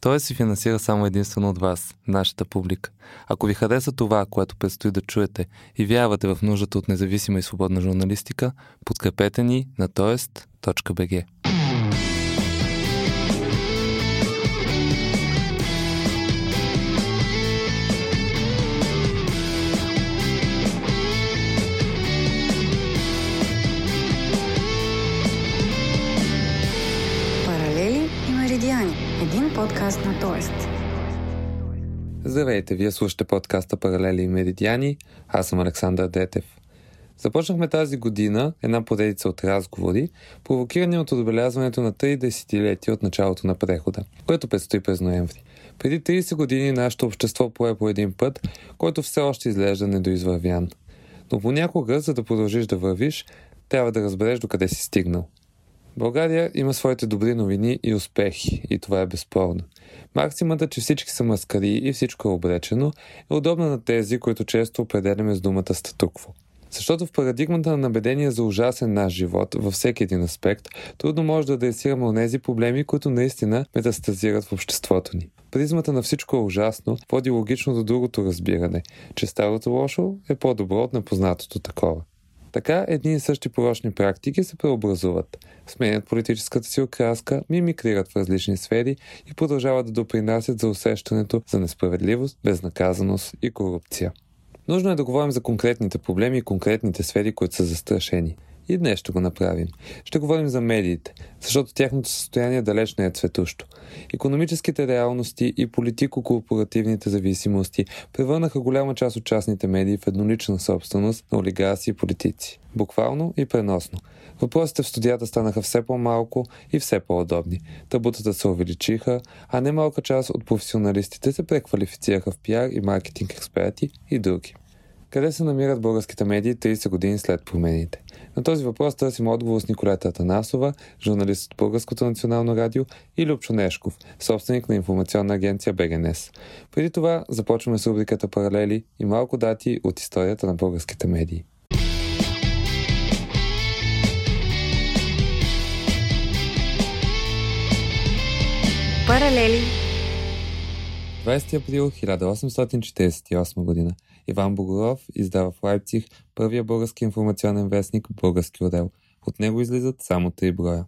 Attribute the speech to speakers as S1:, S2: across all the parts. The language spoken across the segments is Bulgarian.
S1: Той се финансира само единствено от вас, нашата публика. Ако ви хареса това, което предстои да чуете и вярвате в нуждата от независима и свободна журналистика, подкрепете ни на тоест.бг.
S2: на Тоест.
S1: Здравейте, вие слушате подкаста Паралели и Меридиани. Аз съм Александър Детев. Започнахме тази година една поредица от разговори, провокирани от отбелязването на 3 десетилетия от началото на прехода, което предстои през ноември. Преди 30 години нашето общество пое по един път, който все още изглежда недоизвървян. Но понякога, за да продължиш да вървиш, трябва да разбереш докъде си стигнал – България има своите добри новини и успехи, и това е безспорно. Максимата, че всички са маскари и всичко е обречено, е удобна на тези, които често определяме с думата статукво. Защото в парадигмата на набедение за ужасен наш живот, във всеки един аспект, трудно може да адресираме онези проблеми, които наистина метастазират в обществото ни. Призмата на всичко е ужасно води логично до другото разбиране, че старото лошо е по-добро от непознатото такова. Така едни и същи порочни практики се преобразуват, сменят политическата си окраска, мимикрират в различни сфери и продължават да допринасят за усещането за несправедливост, безнаказаност и корупция. Нужно е да говорим за конкретните проблеми и конкретните сфери, които са застрашени – и днес ще го направим. Ще говорим за медиите, защото тяхното състояние далеч не е цветущо. Економическите реалности и политико-корпоративните зависимости превърнаха голяма част от частните медии в еднолична собственост на олигарси и политици. Буквално и преносно. Въпросите в студията станаха все по-малко и все по-удобни. Табутата се увеличиха, а немалка част от професионалистите се преквалифицираха в пиар и маркетинг експерти и други. Къде се намират българските медии 30 години след промените? На този въпрос търсим отговор с Николета Атанасова, журналист от Българското национално радио и Любчо Нешков, собственик на информационна агенция БГНС. Преди това започваме с рубриката Паралели и малко дати от историята на българските медии.
S2: Паралели
S1: 20 април 1848 година Иван Богоров издава в Лайпциг първия български информационен вестник Български отдел. От него излизат само три броя.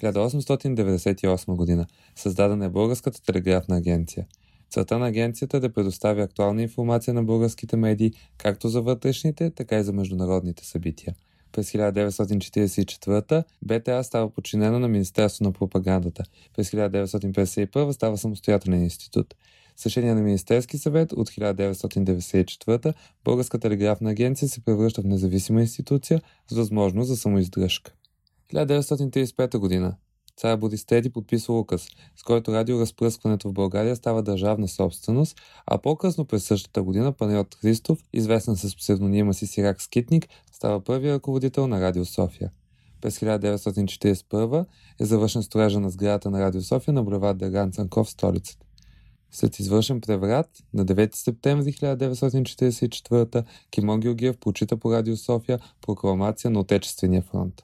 S1: 1898 година. Създадена е Българската телеграфна агенция. Целта на агенцията е да предоставя актуална информация на българските медии, както за вътрешните, така и за международните събития. През 1944 БТА става подчинена на Министерство на пропагандата. През 1951 става самостоятелен институт. С решение на Министерски съвет от 1994 Българска телеграфна агенция се превръща в независима институция с възможност за самоиздръжка. 1935 година Цар Борис Трети подписва указ, с който радиоразпръскването в България става държавна собственост, а по-късно през същата година Панайот Христов, известен с псевдонима си Сирак Скитник, става първият ръководител на Радио София. През 1941 е завършен строежа на сградата на Радио София на булевард Даган Цанков в столицата. След извършен преврат на 9 септември 1944 Кимон Георгиев прочита по Радио София прокламация на Отечествения фронт.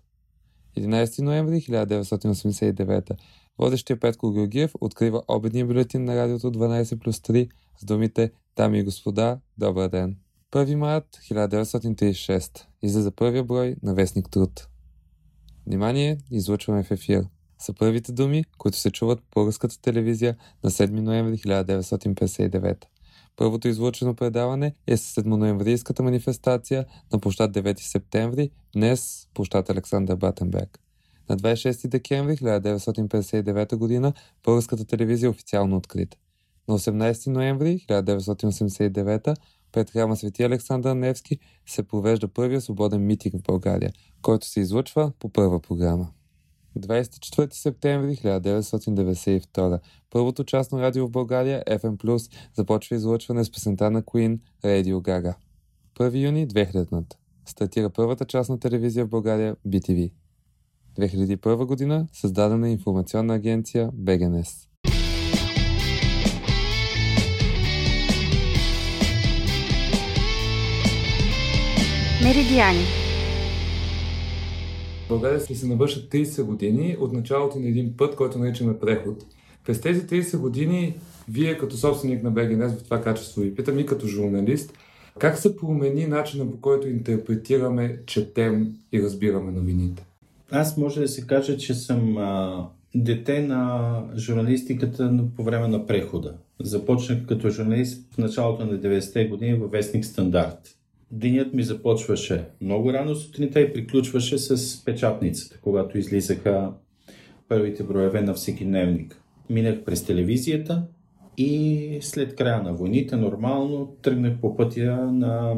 S1: 11 ноември 1989 водещия Петко Георгиев открива обедния бюлетин на радиото 12 плюс 3 с думите Дами и господа, добър ден! 1 март 1936 излиза първия брой на Вестник Труд. Внимание, излъчваме в ефир – са първите думи, които се чуват по българската телевизия на 7 ноември 1959. Първото излучено предаване е с 7 ноемврийската манифестация на площад 9 септември, днес площад Александър Батенберг. На 26 декември 1959 г. българската телевизия е официално открита. На 18 ноември 1989 пред храма Свети Александър Невски се провежда първия свободен митинг в България, който се излъчва по първа програма. 24 септември 1992. Първото частно радио в България, FM+, започва излъчване с песента на Queen Radio Gaga. 1 юни 2000 Стартира първата частна телевизия в България, BTV. 2001 година създадена информационна агенция БГНС.
S2: Меридиани
S1: България ще се навършат 30 години от началото на един път, който наричаме преход. През тези 30 години, вие като собственик на БГНС в това качество ви питам и като журналист, как се промени начина по който интерпретираме, четем и разбираме новините?
S2: Аз може да се кажа, че съм а, дете на журналистиката по време на прехода. Започнах като журналист в началото на 90-те години във вестник Стандарт. Денят ми започваше много рано сутринта и приключваше с печатницата, когато излизаха първите броеве на всеки дневник. Минах през телевизията и след края на войните нормално тръгнах по пътя на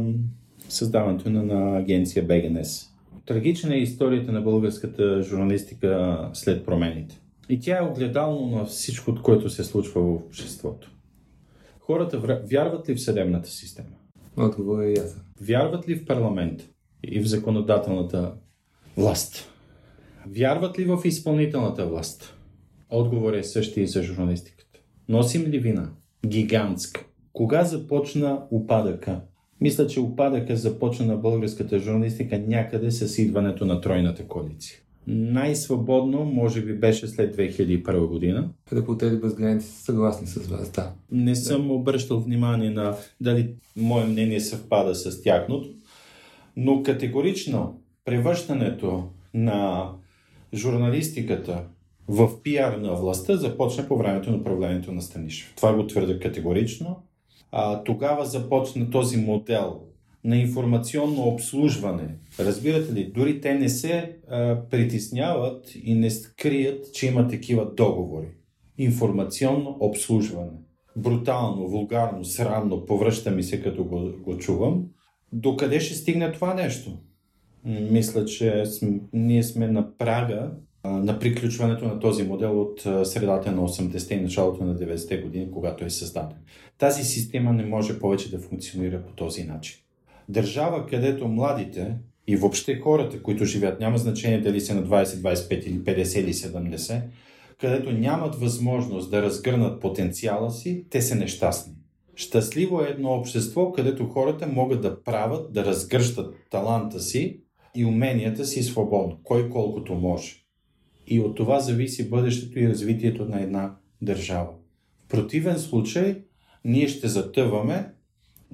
S2: създаването на, на агенция БГНС. Трагична е историята на българската журналистика след промените. И тя е огледално на всичко, което се случва в обществото. Хората вярват ли в съдебната система?
S1: Отговор е ясен.
S2: Вярват ли в парламент и в законодателната власт? Вярват ли в изпълнителната власт? Отговор е същия и за журналистиката. Носим ли вина? Гигантска. Кога започна упадъка? Мисля, че упадъка започна на българската журналистика някъде с идването на тройната коалиция. Най-свободно, може би, беше след 2001 година.
S1: Репортери без граници са съгласни с вас, да.
S2: Не съм обръщал внимание на дали мое мнение съвпада с тяхното, но категорично превръщането на журналистиката в пиар на властта започна по времето на управлението на Станишев. Това го твърда категорично. А, тогава започна този модел на информационно обслужване. Разбирате ли, дори те не се а, притесняват и не скрият, че има такива договори. Информационно обслужване. Брутално, вулгарно, срамно, повръща ми се като го, го чувам. Докъде ще стигне това нещо? Мисля, че см, ние сме на прага а, на приключването на този модел от а, средата на 80-те и началото на 90-те години, когато е създаден. Тази система не може повече да функционира по този начин държава, където младите и въобще хората, които живеят, няма значение дали са на 20, 25 или 50 или 70, където нямат възможност да разгърнат потенциала си, те са нещастни. Щастливо е едно общество, където хората могат да правят, да разгръщат таланта си и уменията си свободно, кой колкото може. И от това зависи бъдещето и развитието на една държава. В противен случай, ние ще затъваме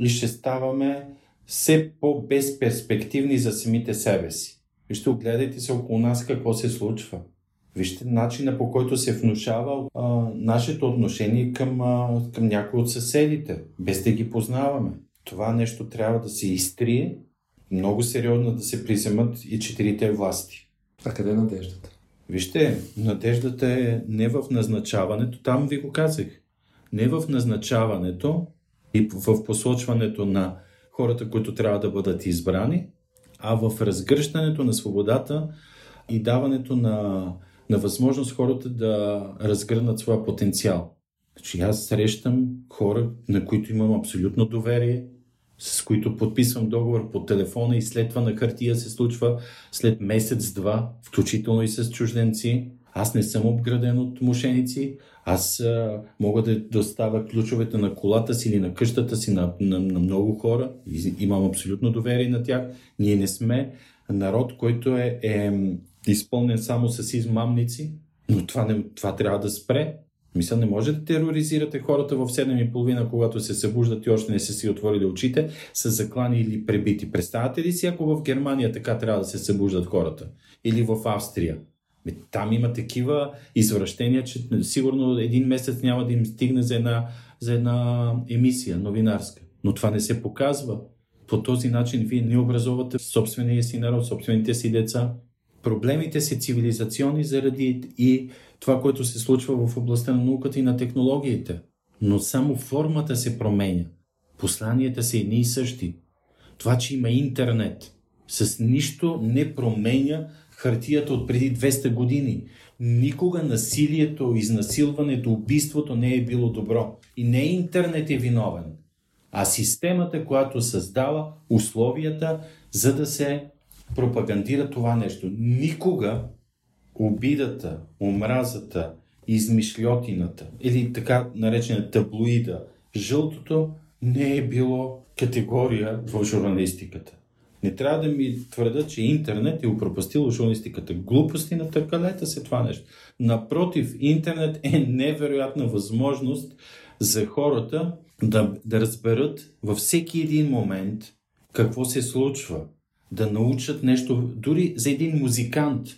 S2: и ще ставаме все по-безперспективни за самите себе си. Вижте, огледайте се около нас какво се случва. Вижте начина по който се внушава а, нашето отношение към, а, към някои от съседите, без да ги познаваме. Това нещо трябва да се изтрие, много сериозно да се приземат и четирите власти.
S1: А къде е надеждата?
S2: Вижте, надеждата е не в назначаването, там ви го казах. Не в назначаването и в посочването на хората, които трябва да бъдат избрани, а в разгръщането на свободата и даването на, на възможност хората да разгърнат своя потенциал. Значи аз срещам хора, на които имам абсолютно доверие, с които подписвам договор по телефона и след това на хартия се случва след месец-два, включително и с чужденци. Аз не съм обграден от мошеници, аз а, мога да доставя ключовете на колата си или на къщата си на, на, на много хора. И, имам абсолютно доверие на тях. Ние не сме народ, който е, е изпълнен само с измамници, но това, не, това трябва да спре. Мисля, не може да тероризирате хората в 7.30, когато се събуждат и още не са си отворили очите, с заклани или пребити. Представяте ли си, ако в Германия така трябва да се събуждат хората? Или в Австрия? Там има такива извращения, че сигурно един месец няма да им стигне за една, за една емисия новинарска. Но това не се показва. По този начин вие не образувате собствения си народ, собствените си деца. Проблемите са цивилизационни заради и това, което се случва в областта на науката и на технологиите. Но само формата се променя. Посланията са едни и същи. Това, че има интернет, с нищо не променя хартията от преди 200 години. Никога насилието, изнасилването, убийството не е било добро. И не интернет е виновен, а системата, която създава условията, за да се пропагандира това нещо. Никога обидата, омразата, измишлетината или така наречена таблоида, жълтото не е било категория в журналистиката. Не трябва да ми твърдят, че интернет е упропастил журналистиката. Глупости на търкалета се това нещо. Напротив, интернет е невероятна възможност за хората да, да разберат във всеки един момент какво се случва. Да научат нещо. Дори за един музикант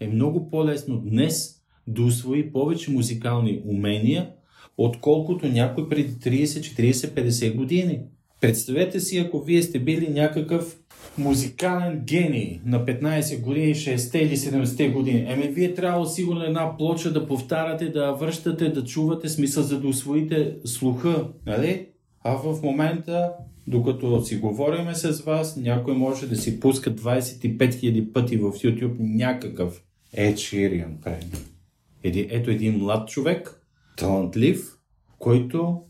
S2: е много по-лесно днес да усвои повече музикални умения, отколкото някой преди 30, 40, 50 години. Представете си, ако вие сте били някакъв музикален гений на 15 години, 60 или 70 години. Еми, вие трябва сигурно една плоча да повтаряте, да връщате, да чувате смисъл, за да усвоите слуха, нали? А в момента, докато си говориме с вас, някой може да си пуска 25 000 пъти в YouTube някакъв Ed Sheeran, Ето един млад човек, талантлив, който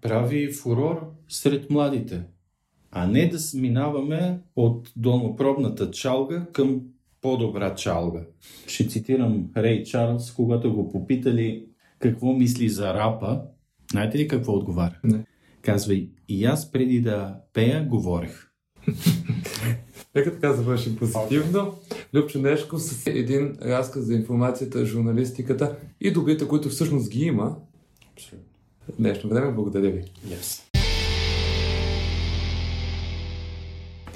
S2: прави фурор сред младите а не да минаваме от долнопробната чалга към по-добра чалга. Ще цитирам Рей Чарлз, когато го попитали какво мисли за рапа. Знаете ли какво отговаря?
S1: Не.
S2: Казва, и аз преди да пея, говорех.
S1: Нека така завършим позитивно. Okay. Любчо Нешко с един разказ за информацията, журналистиката и добрите, които всъщност ги има. Абсолютно. Днешно време, благодаря ви.
S2: Yes.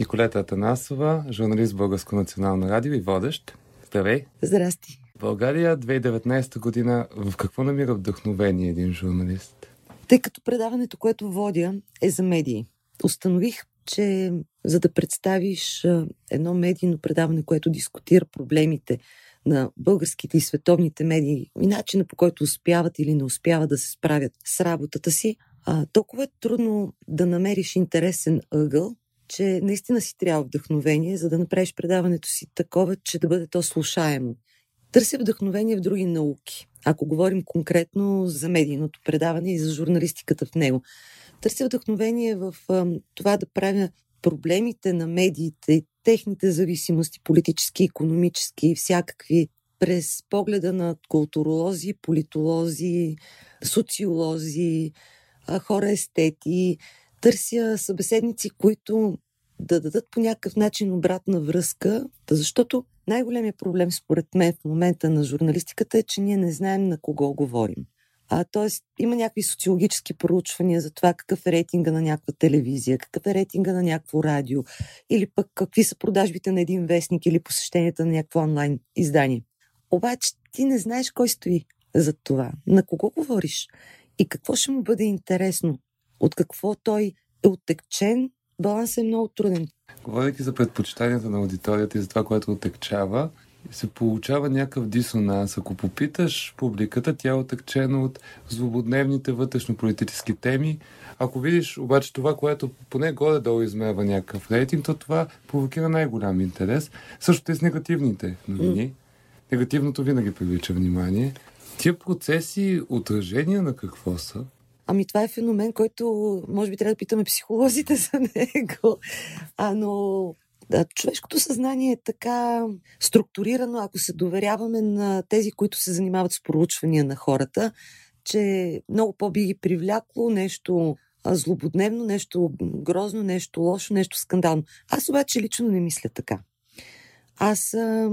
S1: Николета Атанасова, журналист в Българско национално радио и водещ. Здравей!
S3: Здрасти!
S1: България 2019 година в какво намира вдъхновение един журналист?
S3: Тъй като предаването, което водя, е за медии. Установих, че за да представиш едно медийно предаване, което дискутира проблемите на българските и световните медии и начина по който успяват или не успяват да се справят с работата си, толкова е трудно да намериш интересен ъгъл, че наистина си трябва вдъхновение, за да направиш предаването си такова, че да бъде то слушаемо. Търся вдъхновение в други науки. Ако говорим конкретно за медийното предаване и за журналистиката в него. Търся вдъхновение в а, това да правя проблемите на медиите техните зависимости, политически, економически и всякакви, през погледа на културолози, политолози, социолози, хора естети, търся събеседници, които да дадат по някакъв начин обратна връзка, защото най-големият проблем според мен в момента на журналистиката е, че ние не знаем на кого говорим. А, тоест, има някакви социологически проучвания за това какъв е рейтинга на някаква телевизия, какъв е рейтинга на някакво радио, или пък какви са продажбите на един вестник или посещенията на някакво онлайн издание. Обаче ти не знаеш кой стои за това, на кого говориш и какво ще му бъде интересно от какво той е оттекчен, балансът е много труден.
S1: Говорейки за предпочитанията на аудиторията и за това, което отекчава, се получава някакъв дисонанс. Ако попиташ публиката, тя е отекчена от злободневните вътрешно-политически теми. Ако видиш обаче това, което поне горе-долу измерва някакъв рейтинг, то това провокира най-голям интерес. Също и с негативните новини. Негативното винаги привлича внимание. Тия процеси отражения на какво са?
S3: Ами това е феномен, който може би трябва да питаме психолозите за него. А, но човешкото съзнание е така структурирано, ако се доверяваме на тези, които се занимават с проучвания на хората, че много по-би ги привлякло нещо злободневно, нещо грозно, нещо лошо, нещо скандално. Аз обаче лично не мисля така. Аз а,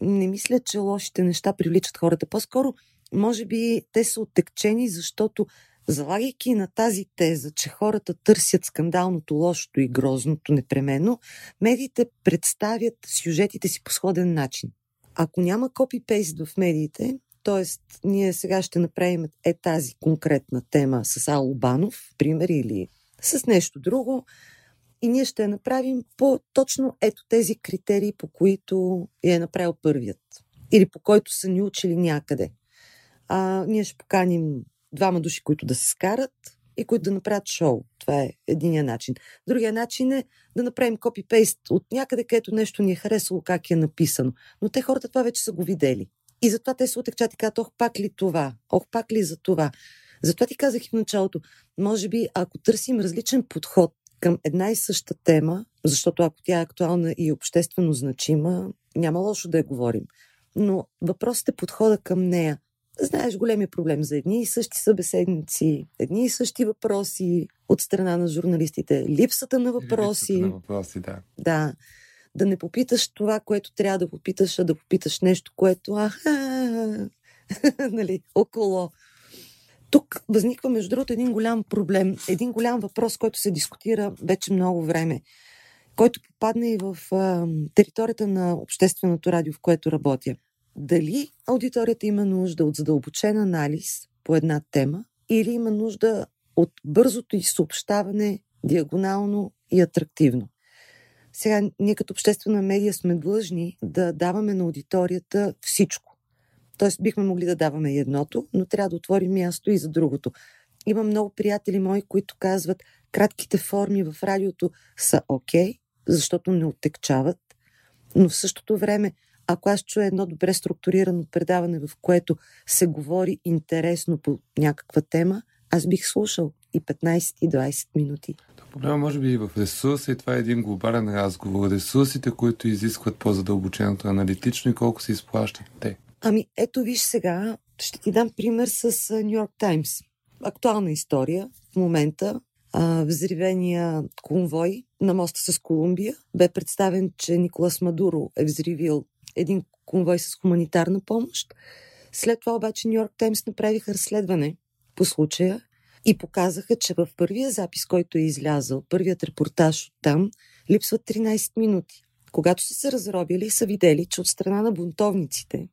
S3: не мисля, че лошите неща привличат хората. По-скоро, може би, те са оттекчени, защото Залагайки на тази теза, че хората търсят скандалното, лошото и грозното непременно, медиите представят сюжетите си по сходен начин. Ако няма копипейст в медиите, т.е. ние сега ще направим е тази конкретна тема с Албанов, пример, или с нещо друго, и ние ще я направим по точно ето тези критерии, по които я е направил първият. Или по който са ни учили някъде. А, ние ще поканим двама души, които да се скарат и които да направят шоу. Това е единия начин. Другия начин е да направим копипейст от някъде, където нещо ни е харесало, как е написано. Но те хората това вече са го видели. И затова те се отекчат и казват, ох, пак ли това? Ох, пак ли за това? Затова ти казах и в началото, може би, ако търсим различен подход към една и съща тема, защото ако тя е актуална и обществено значима, няма лошо да я говорим. Но въпросът е подхода към нея знаеш големия проблем за едни и същи събеседници, едни и същи въпроси, от страна на журналистите, липсата на въпроси.
S1: Липсата на въпроси, да.
S3: Да. Да не попиташ това, което трябва да попиташ, а да попиташ нещо, което аха, нали, около. Тук възниква, между другото, един голям проблем, един голям въпрос, който се дискутира вече много време, който попадна и в а, територията на общественото радио, в което работя. Дали аудиторията има нужда от задълбочен анализ по една тема или има нужда от бързото и съобщаване диагонално и атрактивно. Сега, ние като обществена медия сме длъжни да даваме на аудиторията всичко. Тоест, бихме могли да даваме и едното, но трябва да отворим място и за другото. Има много приятели мои, които казват, кратките форми в радиото са окей, okay, защото не оттекчават, но в същото време, ако аз чуя едно добре структурирано предаване, в което се говори интересно по някаква тема, аз бих слушал и 15 и 20 минути.
S1: Проблема може би и в ресурса и това е един глобален разговор. Ресурсите, които изискват по-задълбоченото аналитично и колко се изплащат те.
S3: Ами ето виж сега, ще ти дам пример с Нью Йорк Таймс. Актуална история в момента. А, взривения конвой на моста с Колумбия бе представен, че Николас Мадуро е взривил един конвой с хуманитарна помощ. След това обаче Нью Йорк Таймс направиха разследване по случая и показаха, че в първия запис, който е излязъл, първият репортаж от там, липсват 13 минути. Когато са се разробили, са видели, че от страна на бунтовниците,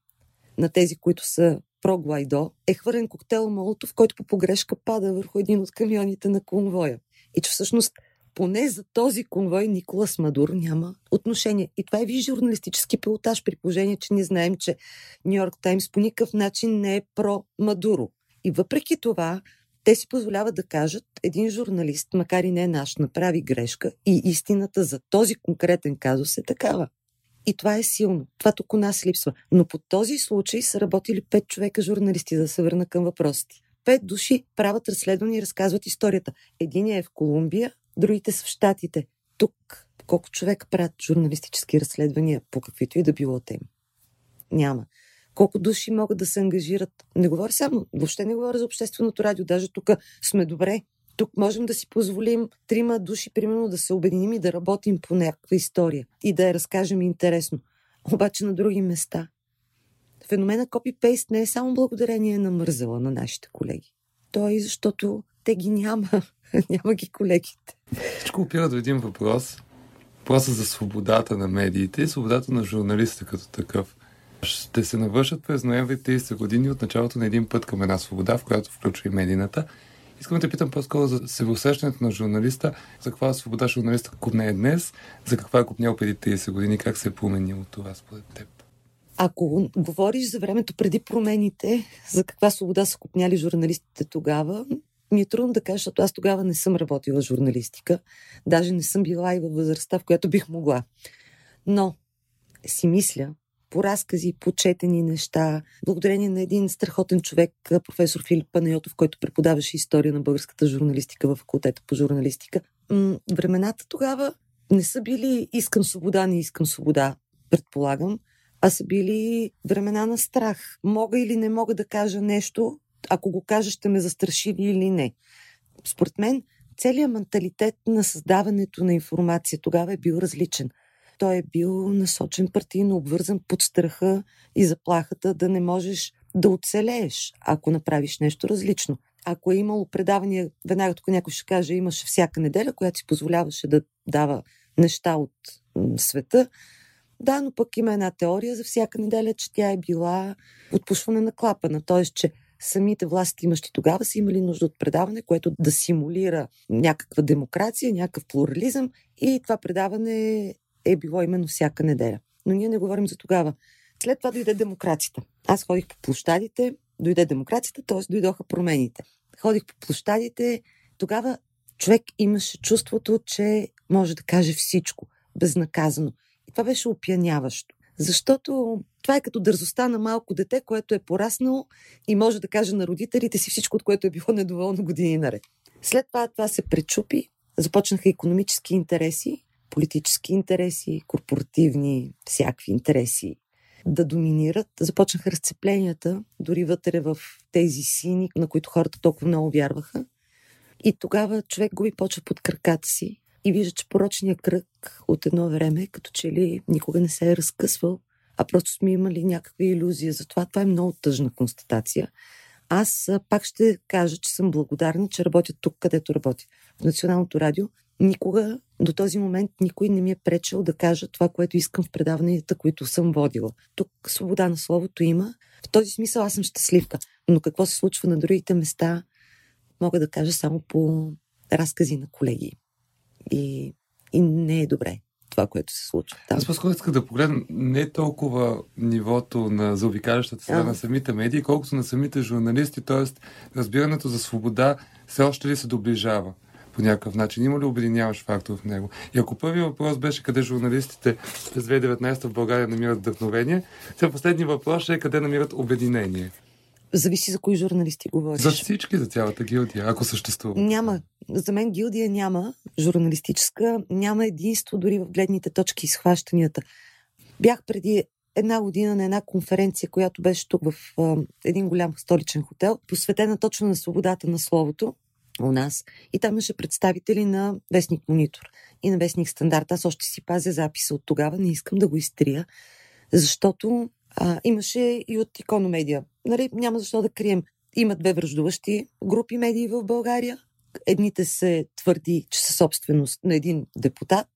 S3: на тези, които са про-Глайдо, е хвърлен коктейл Молотов, който по погрешка пада върху един от камионите на конвоя. И че всъщност поне за този конвой Николас Мадуро няма отношение. И това е ви журналистически пилотаж, при положение, че ние знаем, че Нью Йорк Таймс по никакъв начин не е про-Мадуро. И въпреки това, те си позволяват да кажат, един журналист, макар и не наш, направи грешка и истината за този конкретен казус е такава. И това е силно. Това тук у нас липсва. Но по този случай са работили пет човека журналисти, да се върна към въпросите. Пет души правят разследване и разказват историята. Единият е в Колумбия, другите са в Штатите. Тук колко човека правят журналистически разследвания по каквито и да било теми? Няма колко души могат да се ангажират. Не говоря само, въобще не говоря за общественото радио, даже тук сме добре. Тук можем да си позволим трима души, примерно, да се обединим и да работим по някаква история и да я разкажем интересно. Обаче на други места. Феномена копи-пейст не е само благодарение на мързела на нашите колеги. То е защото те ги няма. няма ги колегите.
S1: Всичко опира до един въпрос. Въпросът за свободата на медиите и свободата на журналиста като такъв ще се навършат през ноември 30 години от началото на един път към една свобода, в която включва и медийната. Искам да питам по-скоро за себеусещането на журналиста, за каква свобода журналиста купне е днес, за каква е купнял преди 30 години, как се е променило това според теб?
S3: Ако говориш за времето преди промените, за каква свобода са купняли журналистите тогава, ми е трудно да кажа, защото аз тогава не съм работила журналистика. Даже не съм била и във възрастта, в която бих могла. Но си мисля, по разкази, по четени неща, благодарение на един страхотен човек, професор Филип Панайотов, който преподаваше история на българската журналистика в факултета по журналистика. М- времената тогава не са били искам свобода, не искам свобода, предполагам, а са били времена на страх. Мога или не мога да кажа нещо, ако го кажа, ще ме застраши или не. Според мен, целият менталитет на създаването на информация тогава е бил различен – той е бил насочен партийно обвързан под страха и заплахата да не можеш да оцелееш, ако направиш нещо различно. Ако е имало предавания, веднага тук някой ще каже, имаше всяка неделя, която си позволяваше да дава неща от света, да, но пък има една теория за всяка неделя, че тя е била отпушване на клапана, т.е. че самите власти имащи тогава са имали нужда от предаване, което да симулира някаква демокрация, някакъв плурализъм и това предаване е било именно всяка неделя. Но ние не говорим за тогава. След това дойде демокрацията. Аз ходих по площадите, дойде демокрацията, т.е. дойдоха промените. Ходих по площадите, тогава човек имаше чувството, че може да каже всичко, безнаказано. И това беше опияняващо. Защото това е като дързостта на малко дете, което е пораснало и може да каже на родителите си всичко, от което е било недоволно години наред. След това това се пречупи, започнаха економически интереси политически интереси, корпоративни, всякакви интереси да доминират. Започнаха разцепленията, дори вътре в тези сини, на които хората толкова много вярваха. И тогава човек губи почва под краката си и вижда, че порочният кръг от едно време, като че ли никога не се е разкъсвал, а просто сме имали някакви иллюзии. Затова това е много тъжна констатация. Аз пак ще кажа, че съм благодарна, че работя тук, където работя. В Националното радио никога до този момент никой не ми е пречил да кажа това, което искам в предаванията, които съм водила. Тук свобода на словото има. В този смисъл аз съм щастливка. Но какво се случва на другите места, мога да кажа само по разкази на колеги. И, и не е добре това, което се случва.
S1: Там. Аз по-скоро исках да погледна не толкова нивото на заобикалящата среда на самите медии, колкото на самите журналисти, т.е. разбирането за свобода все още ли се доближава по някакъв начин? Има ли обединяваш фактор в него? И ако първият въпрос беше къде журналистите през 2019 в България намират вдъхновение, сега последният въпрос е къде намират обединение.
S3: Зависи за кои журналисти говориш.
S1: За всички, за цялата гилдия, ако съществува.
S3: Няма. За мен гилдия няма журналистическа, няма единство дори в гледните точки и схващанията. Бях преди една година на една конференция, която беше тук в а, един голям столичен хотел, посветена точно на свободата на словото у нас. И там имаше представители на Вестник Монитор и на Вестник Стандарт. Аз още си пазя записа от тогава, не искам да го изтрия, защото а, имаше и от икономедия. Нали, няма защо да крием. Има две връждуващи групи медии в България. Едните се твърди, че са собственост на един депутат,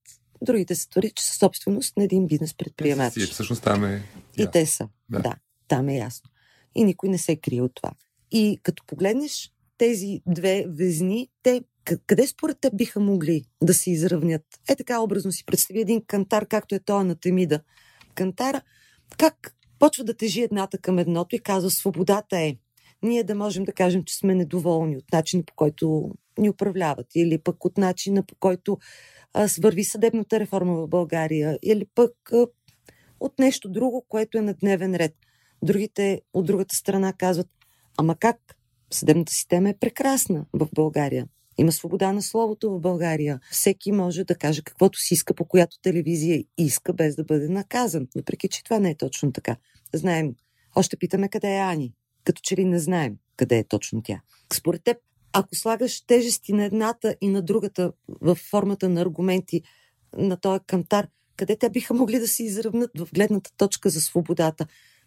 S3: другите се твърди, че са собственост на един бизнес предприемач.
S1: И всъщност там е.
S3: И те са. Да. да, там е ясно. И никой не се крие от това. И като погледнеш тези две везни, те къде според те биха могли да се изравнят? Е така образно си представи един кантар, както е той на Темида. Кантара, как почва да тежи едната към едното и казва свободата е ние да можем да кажем, че сме недоволни от начина по който ни управляват или пък от начина по който а, свърви съдебната реформа в България или пък а, от нещо друго, което е на дневен ред. Другите от другата страна казват, ама как? Съдебната система е прекрасна в България. Има свобода на словото в България. Всеки може да каже каквото си иска, по която телевизия иска, без да бъде наказан. Въпреки, че това не е точно така. Знаем, още питаме къде е Ани. Като че ли не знаем къде е точно тя. Според теб, ако слагаш тежести на едната и на другата в формата на аргументи на този кантар, къде те биха могли да се изравнат в гледната точка за свободата?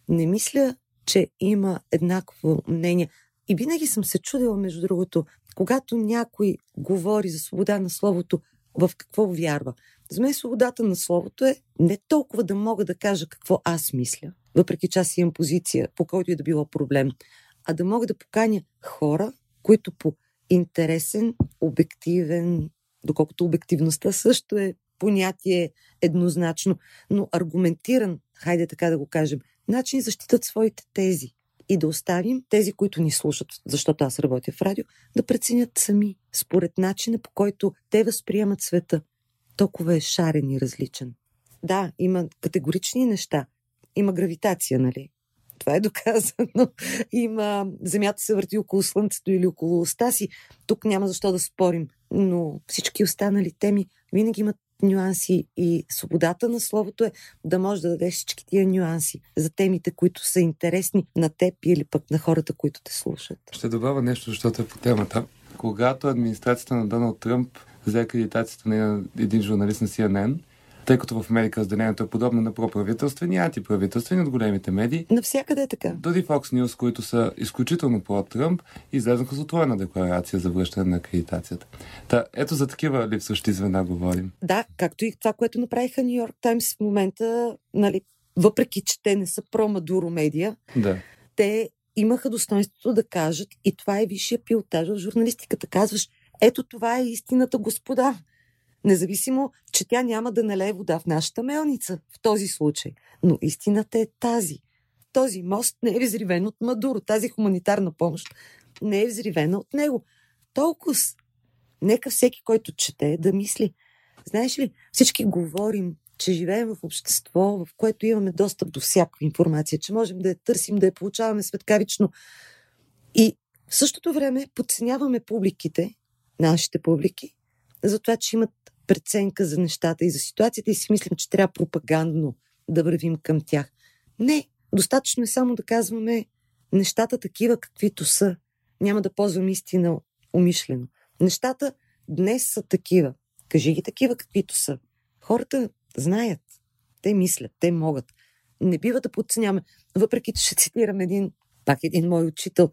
S3: Не мисля, че има еднакво мнение. И винаги съм се чудила, между другото, когато някой говори за свобода на словото, в какво вярва. За мен свободата на словото е не толкова да мога да кажа какво аз мисля, въпреки че аз имам позиция, по който и да било проблем, а да мога да поканя хора, които по интересен, обективен, доколкото обективността също е понятие еднозначно, но аргументиран, хайде така да го кажем, начин защитат своите тези и да оставим тези, които ни слушат, защото аз работя в радио, да преценят сами, според начина по който те възприемат света. Толкова е шарен и различен. Да, има категорични неща. Има гравитация, нали? Това е доказано. Има... Земята се върти около Слънцето или около оста си. Тук няма защо да спорим. Но всички останали теми винаги имат нюанси и свободата на словото е да можеш да дадеш всички тия нюанси за темите, които са интересни на теб или пък на хората, които те слушат.
S1: Ще добавя нещо, защото е по темата. Когато администрацията на Доналд Тръмп взе акредитацията на един журналист на CNN, тъй като в Америка разделението е подобно на проправителствени и антиправителствени от големите медии.
S3: Навсякъде е така.
S1: Дори Fox News, които са изключително про-Тръмп, излезнаха с отворена декларация за връщане на акредитацията. Та, ето за такива липсващи звена говорим.
S3: Да, както и това, което направиха Нью Йорк Таймс в момента, нали, въпреки, че те не са про-Мадуро медия,
S1: да.
S3: те имаха достоинството да кажат, и това е висшия пилотаж в журналистиката. Казваш, ето това е истината, господа. Независимо, че тя няма да налее вода в нашата мелница в този случай. Но истината е тази. Този мост не е взривен от Мадуро. Тази хуманитарна помощ не е взривена от него. Толкова. Нека всеки, който чете, да мисли. Знаеш ли, всички говорим, че живеем в общество, в което имаме достъп до всяка информация, че можем да я търсим, да я получаваме светкавично. И в същото време подценяваме публиките, нашите публики, за това, че имат преценка за нещата и за ситуацията и си мислим, че трябва пропагандно да вървим към тях. Не, достатъчно е само да казваме нещата такива, каквито са. Няма да ползвам истина умишлено. Нещата днес са такива. Кажи ги такива, каквито са. Хората знаят. Те мислят, те могат. Не бива да подценяваме. Въпреки, че ще цитирам един, пак един мой учител,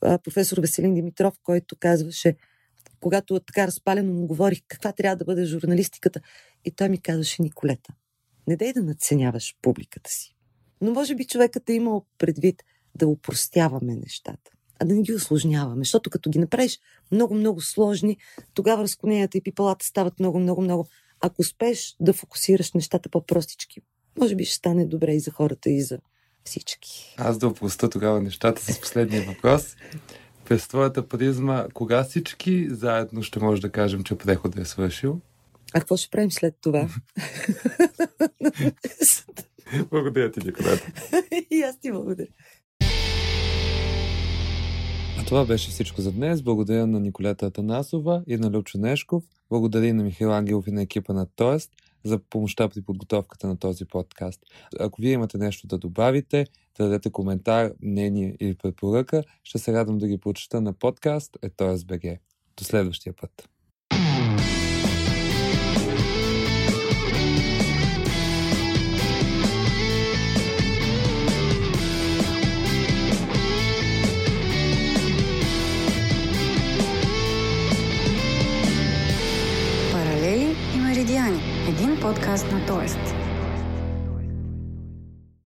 S3: професор Веселин Димитров, който казваше, когато така разпалено му говорих каква трябва да бъде журналистиката, и той ми казваше, Николета, не дай да надценяваш публиката си. Но може би човекът е имал предвид да упростяваме нещата, а да не ги осложняваме, защото като ги направиш много-много сложни, тогава разклоненията и пипалата стават много-много-много. Ако успееш да фокусираш нещата по-простички, може би ще стане добре и за хората, и за всички.
S1: Аз да опроста тогава нещата с последния въпрос. През твоята призма, кога всички заедно ще може да кажем, че преходът е свършил?
S3: А какво ще правим след това?
S1: благодаря ти, Николета.
S3: И аз ти благодаря.
S1: А това беше всичко за днес. Благодаря на Николета Атанасова и на Любчо Нешков. Благодаря и на Михаил Ангелов и на екипа на Тоест за помощта при подготовката на този подкаст. Ако вие имате нещо да добавите, да дадете коментар, мнение или препоръка, ще се радвам да ги прочета на подкаст е БГ. До следващия път.
S4: Подкаст на Тоест.